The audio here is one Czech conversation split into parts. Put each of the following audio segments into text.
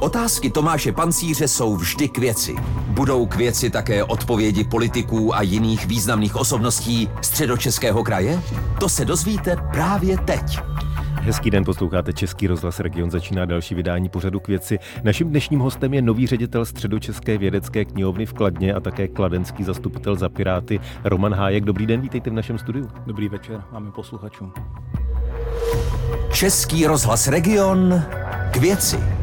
Otázky Tomáše Pancíře jsou vždy k věci. Budou k věci také odpovědi politiků a jiných významných osobností středočeského kraje? To se dozvíte právě teď. Hezký den, posloucháte Český rozhlas Region, začíná další vydání pořadu k věci. Naším dnešním hostem je nový ředitel Středočeské vědecké knihovny v Kladně a také kladenský zastupitel za Piráty Roman Hájek. Dobrý den, vítejte v našem studiu. Dobrý večer, máme posluchačům. Český rozhlas Region k věci.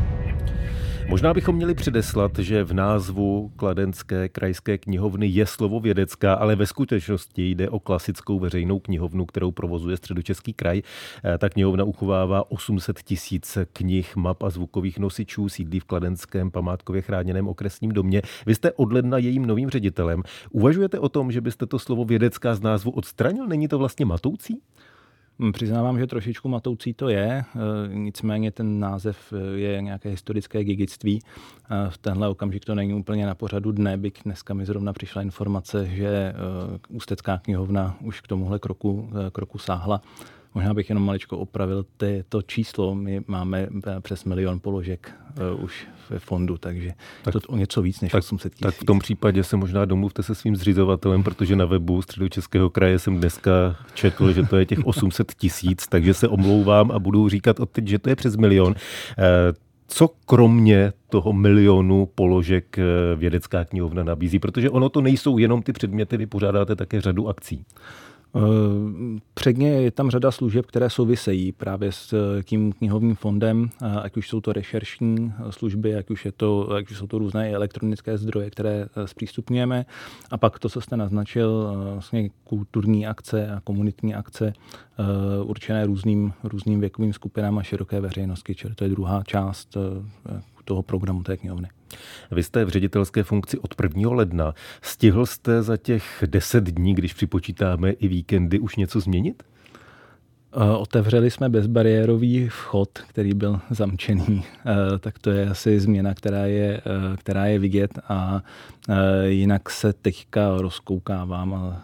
Možná bychom měli předeslat, že v názvu Kladenské krajské knihovny je slovo vědecká, ale ve skutečnosti jde o klasickou veřejnou knihovnu, kterou provozuje Středočeský kraj. Eh, ta knihovna uchovává 800 tisíc knih, map a zvukových nosičů, sídlí v Kladenském památkově chráněném okresním domě. Vy jste od ledna jejím novým ředitelem. Uvažujete o tom, že byste to slovo vědecká z názvu odstranil? Není to vlastně matoucí? Přiznávám, že trošičku matoucí to je, e, nicméně ten název e, je nějaké historické gigictví. E, v tenhle okamžik to není úplně na pořadu dne, byť dneska mi zrovna přišla informace, že Ústecká knihovna už k tomuhle kroku, kroku sáhla. Možná bych jenom maličko opravil ty, to číslo. My máme přes milion položek uh, už ve fondu, takže tak, to o něco víc než tak, 800 tisíc. Tak v tom případě se možná domluvte se svým zřizovatelem, protože na webu Středočeského kraje jsem dneska četl, že to je těch 800 tisíc, takže se omlouvám a budu říkat od teď, že to je přes milion. Uh, co kromě toho milionu položek eh, vědecká knihovna nabízí? Protože ono to nejsou jenom ty předměty, vy pořádáte také řadu akcí. Eh, předně je tam řada služeb, které souvisejí právě s eh, tím knihovním fondem, eh, ať už jsou to rešeršní služby, ať už, je to, ať už jsou to různé elektronické zdroje, které zpřístupňujeme. A pak to, co jste naznačil, vlastně kulturní akce a komunitní akce určené různým, různým věkovým skupinám a široké veřejnosti, čili to je druhá část toho programu té knihovny. Vy jste v ředitelské funkci od 1. ledna. Stihl jste za těch 10 dní, když připočítáme i víkendy, už něco změnit? Otevřeli jsme bezbariérový vchod, který byl zamčený, eh, tak to je asi změna, která je, eh, která je vidět a jinak se teďka rozkoukávám a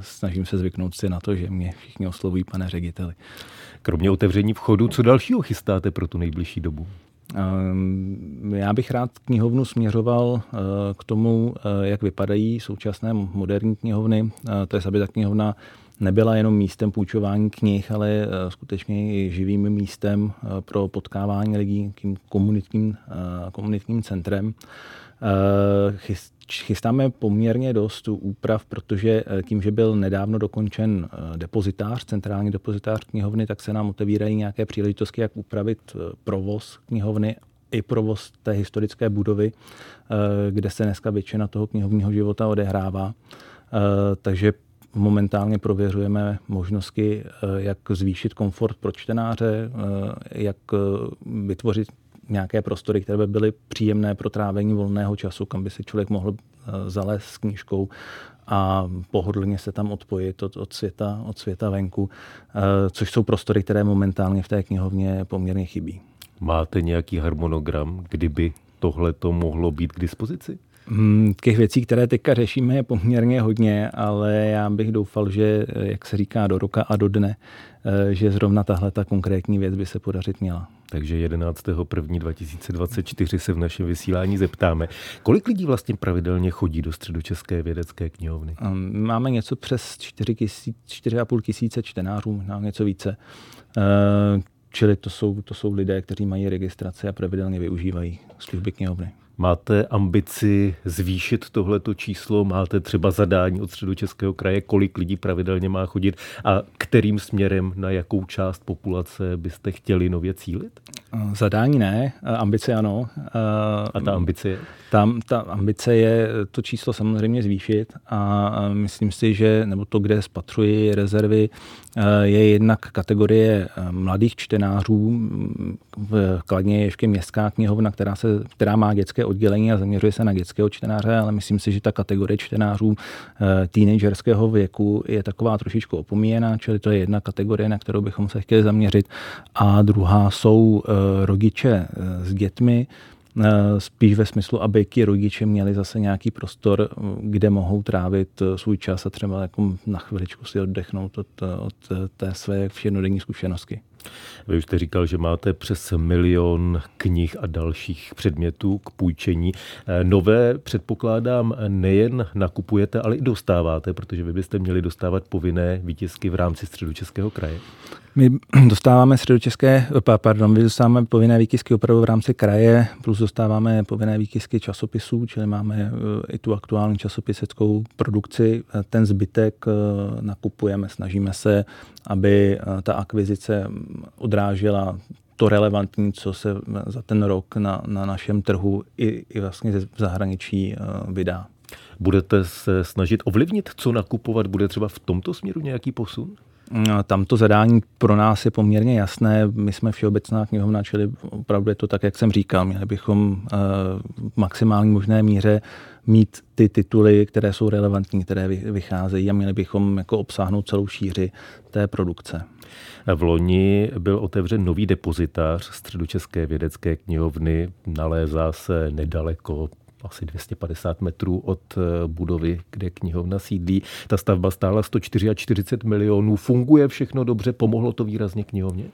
snažím se zvyknout si na to, že mě všichni oslovují pane řediteli. Kromě otevření vchodu, co dalšího chystáte pro tu nejbližší dobu? Ehm, já bych rád knihovnu směřoval eh, k tomu, eh, jak vypadají současné moderní knihovny. Eh, to je, aby ta knihovna nebyla jenom místem půjčování knih, ale skutečně i živým místem pro potkávání lidí, tím komunitním, komunitním centrem chystáme poměrně dost úprav, protože eh, tím, že byl nedávno dokončen eh, depozitář, centrální depozitář knihovny, tak se nám otevírají nějaké příležitosti, jak upravit eh, provoz knihovny i provoz té historické budovy, kde se dneska většina toho knihovního života odehrává. Takže momentálně prověřujeme možnosti, jak zvýšit komfort pro čtenáře, jak vytvořit nějaké prostory, které by byly příjemné pro trávení volného času, kam by si člověk mohl eh, zalézt s knížkou a pohodlně se tam odpojit od, od, světa, od světa venku, eh, což jsou prostory, které momentálně v té knihovně poměrně chybí. Máte nějaký harmonogram, kdyby tohle to mohlo být k dispozici? Hmm, těch věcí, které teďka řešíme, je poměrně hodně, ale já bych doufal, že, jak se říká, do roka a do dne, eh, že zrovna tahle ta konkrétní věc by se podařit měla. Takže 11.1.2024 se v našem vysílání zeptáme. Kolik lidí vlastně pravidelně chodí do středočeské vědecké knihovny? Ehm, máme něco přes 4,5 tisíce čtenářů, možná něco více. Eh, čili to jsou, to jsou lidé, kteří mají registraci a pravidelně využívají služby knihovny. Máte ambici zvýšit tohleto číslo? Máte třeba zadání od středočeského kraje, kolik lidí pravidelně má chodit a kterým směrem, na jakou část populace byste chtěli nově cílit? Zadání ne, ambice ano. A ta ambice je? Tam ta ambice je to číslo samozřejmě zvýšit a myslím si, že, nebo to, kde spatřuji rezervy, je jednak kategorie mladých čtenářů. V Kladně je ještě městská knihovna, která, se, která má dětské oddělení a zaměřuje se na dětského čtenáře, ale myslím si, že ta kategorie čtenářů teenagerského věku je taková trošičku opomíjená, čili to je jedna kategorie, na kterou bychom se chtěli zaměřit. A druhá jsou rodiče s dětmi, Eh, spíš ve smyslu, aby ti rodiče měli zase nějaký prostor, kde mohou trávit eh, svůj čas a třeba jako na chviličku si oddechnout od, od té své všednodenní zkušenosti. Vy už jste říkal, že máte přes milion knih a dalších předmětů k půjčení. Eh, nové, předpokládám, nejen nakupujete, ale i dostáváte, protože vy byste měli dostávat povinné výtisky v rámci středočeského kraje. My dostáváme středočeské, pardon, my dostáváme povinné výtisky opravdu v rámci kraje, plus dostáváme povinné výtisky časopisů, čili máme eh, i tu aktuální časopiseckou produkci. Ten zbytek eh, nakupujeme, snažíme se, aby ta akvizice odrážela to relevantní, co se za ten rok na, na našem trhu i, i vlastně v zahraničí vydá. Budete se snažit ovlivnit, co nakupovat? Bude třeba v tomto směru nějaký posun? Tam to zadání pro nás je poměrně jasné. My jsme všeobecná knihovna, čili opravdu je to tak, jak jsem říkal. Měli bychom eh, v maximální možné míře mít ty tituly, které jsou relevantní, které vycházejí a měli bychom jako obsáhnout celou šíři té produkce. V loni byl otevřen nový depozitář Středočeské vědecké knihovny. Nalézá se nedaleko asi 250 metrů od eh, budovy, kde knihovna sídlí. Ta stavba stála 144 milionů. Funguje všechno dobře? Pomohlo to výrazně knihovně?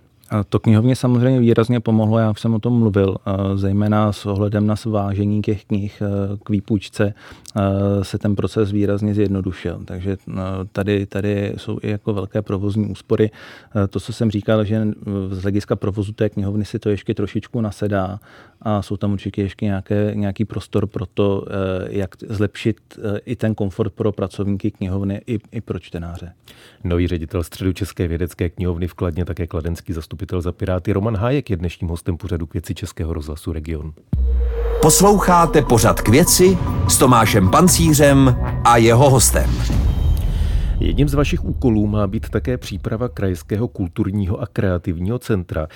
To knihovně samozřejmě výrazně pomohlo, já jsem o tom mluvil, zejména s ohledem na svážení těch knih k výpůjčce se ten proces výrazně zjednodušil. Takže tady, tady jsou i jako velké provozní úspory. To, co jsem říkal, že z hlediska provozu té knihovny si to ještě trošičku nasedá a jsou tam určitě ještě nějaké, nějaký prostor pro to, jak zlepšit i ten komfort pro pracovníky knihovny i, i pro čtenáře. Nový ředitel Středu České vědecké knihovny v Kladně, také kladenský zastupitel za Piráty Roman Hájek je dnešním hostem pořadu k věci Českého rozhlasu Region. Posloucháte pořad k věci s Tomášem Pancířem a jeho hostem. Jedním z vašich úkolů má být také příprava Krajského kulturního a kreativního centra.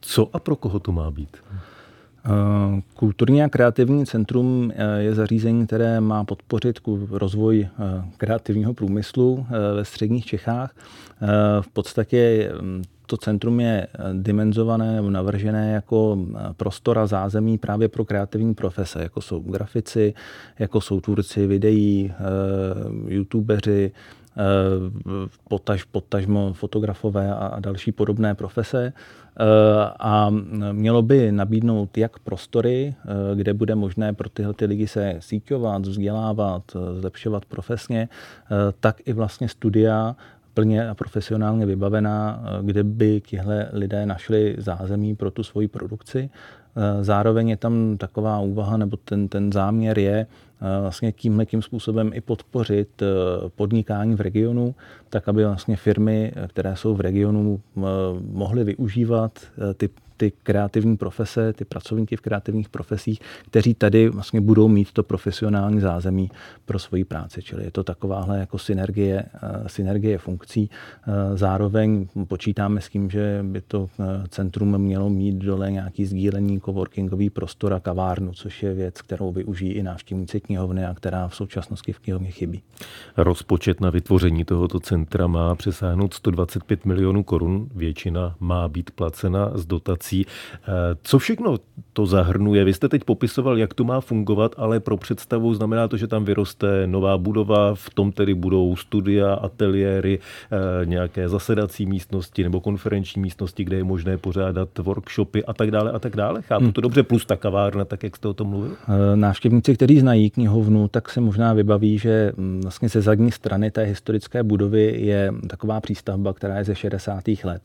Co a pro koho to má být? Eh, kulturní a kreativní centrum eh, je zařízení, které má podpořit rozvoj eh, kreativního průmyslu ve středních Čechách. V podstatě mm, to centrum je dimenzované nebo navržené jako prostor a zázemí právě pro kreativní profese, jako jsou grafici, jako jsou tvůrci videí, youtubeři, potaž, potažmo fotografové a další podobné profese. Eh, a mělo by nabídnout jak prostory, eh, kde bude možné pro tyhle ty lidi se síťovat, vzdělávat, eh, zlepšovat profesně, tak i vlastně studia plně a profesionálně vybavená, kde by tihle lidé našli zázemí pro tu svoji produkci. Zároveň je tam taková úvaha, nebo ten, ten záměr je vlastně tímhle tím způsobem i podpořit podnikání v regionu, tak aby vlastně firmy, které jsou v regionu, mohly využívat ty ty kreativní profese, ty pracovníky v kreativních profesích, kteří tady vlastně budou mít to profesionální zázemí pro svoji práci. Čili je to takováhle jako synergie, eh, synergie funkcí. Eh, zároveň počítáme s tím, že by to eh, centrum mělo mít dole nějaký sdílení coworkingový prostor a kavárnu, což je věc, kterou využijí i návštěvníci knihovny a která v současnosti v knihovně chybí. Rozpočet na vytvoření tohoto centra má přesáhnout 125 milionů korun. Většina má být placena z dotací věcí. Eh, co všechno to zahrnuje? Vy jste teď popisoval, jak to má fungovat, ale pro představu znamená to, že tam vyroste nová budova, v tom tedy budou studia, ateliéry, eh, nějaké zasedací místnosti nebo konferenční místnosti, kde je možné pořádat workshopy a tak dále a tak dále. Chápu hmm. to dobře, plus ta kavárna, tak jak jste o tom mluvil? Eh, návštěvníci, kteří znají knihovnu, tak se možná vybaví, že hm, vlastně ze zadní strany té historické budovy je taková přístavba, která je ze 60. let.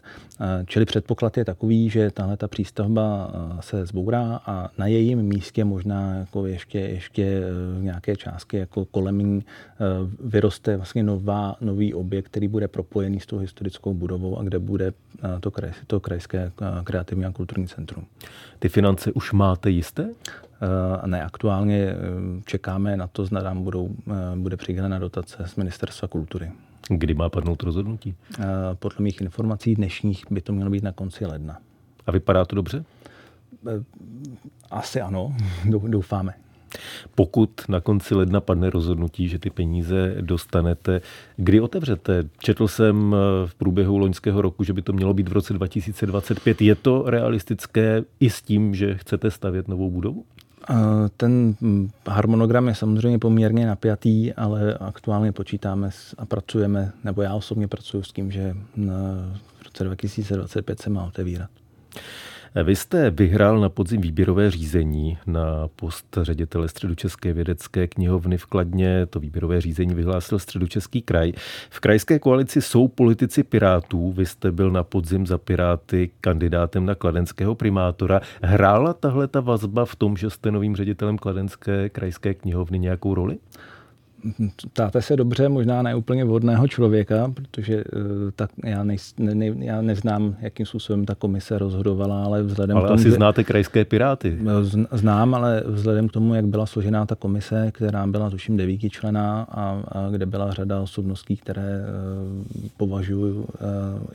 Čili předpoklad je takový, že tahle tahle ta přístavba eh, se zbourá a na jejím místě možná jako ještě, ještě eh, nějaké částky jako kolem ní eh, vyroste vlastně nová, nový objekt, který bude propojený s tou historickou budovou a kde bude to, kraj, to krajské kreativní a kulturní centrum. Ty finance už máte jisté? Ne, aktuálně čekáme na to, zda nám budou, bude přidělena dotace z Ministerstva kultury. Kdy má padnout rozhodnutí? Podle mých informací dnešních by to mělo být na konci ledna. A vypadá to dobře? Eh, asi ano, doufáme. Pokud na konci ledna padne rozhodnutí, že ty peníze dostanete, kdy otevřete? Četl jsem eh, v průběhu loňského roku, že by to mělo být v roce 2025. Je to realistické i s tím, že chcete stavět novou budovu? Ten hm, harmonogram je samozřejmě poměrně napjatý, ale aktuálně počítáme a pracujeme, nebo já osobně pracuji s tím, že v roce 2025 se má otevírat. Vy jste vyhrál na podzim výběrové řízení na post ředitele Středočeské vědecké knihovny v Kladně. To výběrové řízení vyhlásil Středočeský kraj. V krajské koalici jsou politici Pirátů. Vy jste byl na podzim za Piráty kandidátem na kladenského primátora. Hrála tahle ta vazba v tom, že jste novým ředitelem Kladenské krajské knihovny nějakou roli? Ptáte se dobře, možná ne úplně vhodného člověka, protože uh, tak já, nej, ne, já neznám, jakým způsobem ta komise rozhodovala, ale vzhledem ale k tomu, asi že, znáte krajské piráty. Znám, ale vzhledem k tomu, jak byla složená ta komise, která byla tuším devíti člená a, a kde byla řada osobností, které uh, považuji uh,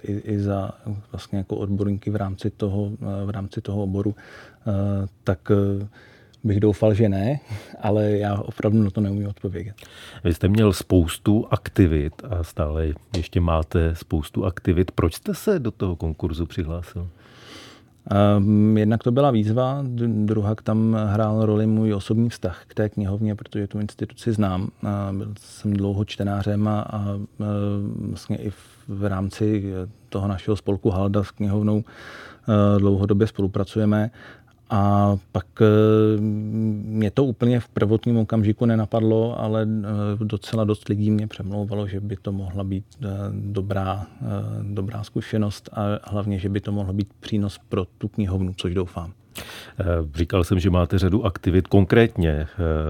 i, i za vlastně jako odborníky v rámci toho, v rámci toho oboru, tak bych doufal, že ne, ale já opravdu na to neumím odpovědět. Vy jste měl spoustu aktivit a stále ještě máte spoustu aktivit. Proč jste se do toho konkurzu přihlásil? Um, jednak to byla výzva, druhá tam hrál roli můj osobní vztah k té knihovně, protože tu instituci znám. A byl jsem dlouho čtenářem a, a vlastně i v, v rámci toho našeho spolku Halda s knihovnou dlouhodobě spolupracujeme a pak eh, mě to úplně v prvotním okamžiku nenapadlo, ale eh, docela dost lidí mě přemlouvalo, že by to mohla být eh, dobrá, dobrá zkušenost a hlavně, že by to mohlo být přínos pro tu knihovnu, což doufám. Eh, říkal jsem, že máte řadu aktivit. Konkrétně eh,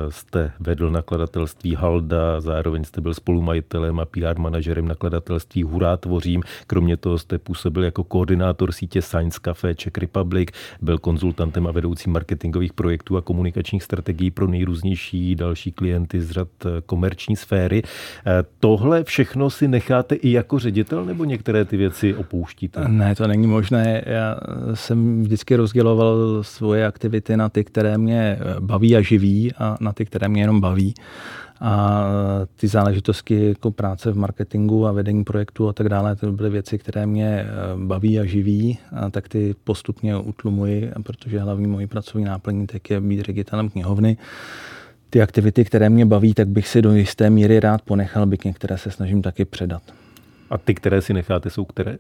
jste vedl nakladatelství Halda, zároveň jste byl spolumajitelem a PR manažerem nakladatelství Hurá tvořím. Kromě toho jste působil jako koordinátor sítě Science Cafe Czech Republic, byl konzultantem a vedoucím marketingových projektů a komunikačních strategií pro nejrůznější další klienty z řad eh, komerční sféry. Tohle všechno si necháte i jako ředitel nebo některé ty věci opouštíte? Ne, to není možné. Já jsem vždycky rozděloval svoje aktivity na ty, které mě baví a živí a na ty, které mě jenom baví. A ty záležitosti jako práce v marketingu a vedení projektu a tak dále, to byly věci, které mě baví a živí, a tak ty postupně utlumuji, protože hlavní mojí pracovní náplní tak je být ředitelem knihovny. Ty aktivity, které mě baví, tak bych si do jisté míry rád ponechal, byť některé se snažím taky předat. A ty, které si necháte, jsou které?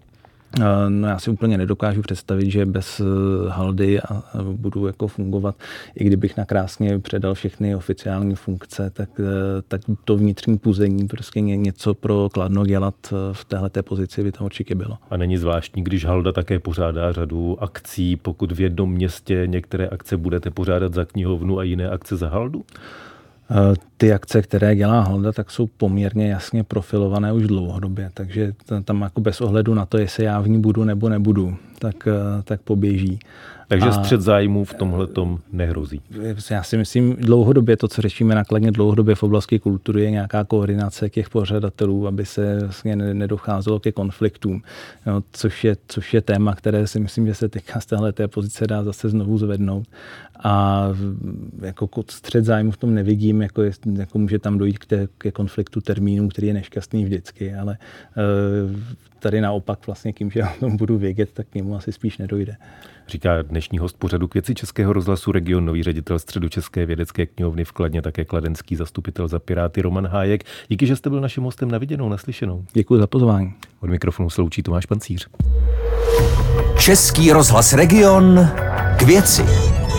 Eh, no já si úplně nedokážu představit, že bez eh, haldy a budu jako fungovat, i kdybych nakrásně předal všechny oficiální funkce, tak, eh, tak to vnitřní puzení, prostě něco pro Kladno dělat v této pozici by to určitě bylo. A není zvláštní, když halda také pořádá řadu akcí, pokud v jednom městě některé akce budete pořádat za knihovnu a jiné akce za haldu? Ty akce, které dělá Halda, tak jsou poměrně jasně profilované už dlouhodobě, takže tam jako bez ohledu na to, jestli já v ní budu nebo nebudu, tak, eh, tak poběží. Takže a střed zájmů v tomhle tom nehrozí. Já si myslím, dlouhodobě to, co řešíme nakladně dlouhodobě v oblasti kultury, je nějaká koordinace těch pořadatelů, aby se vlastně nedocházelo ke konfliktům, no, což, je, což je téma, které si myslím, že se teďka z téhle té pozice dá zase znovu zvednout. A jako střed zájmu v tom nevidím, jako, je, jako může tam dojít k té, ke konfliktu termínů, který je nešťastný vždycky, ale e, tady naopak vlastně tím, že o tom budu vědět, tak k němu asi spíš nedojde. Říká dnešní host pořadu k věci Českého rozhlasu region nový ředitel Středočeské vědecké knihovny v Kladně, také kladenský zastupitel za Piráty Roman Hájek. Díky, že jste byl naším hostem na viděnou, naslyšenou. Děkuji za pozvání. Od mikrofonu se loučí Tomáš Pancíř. Český rozhlas region k věci.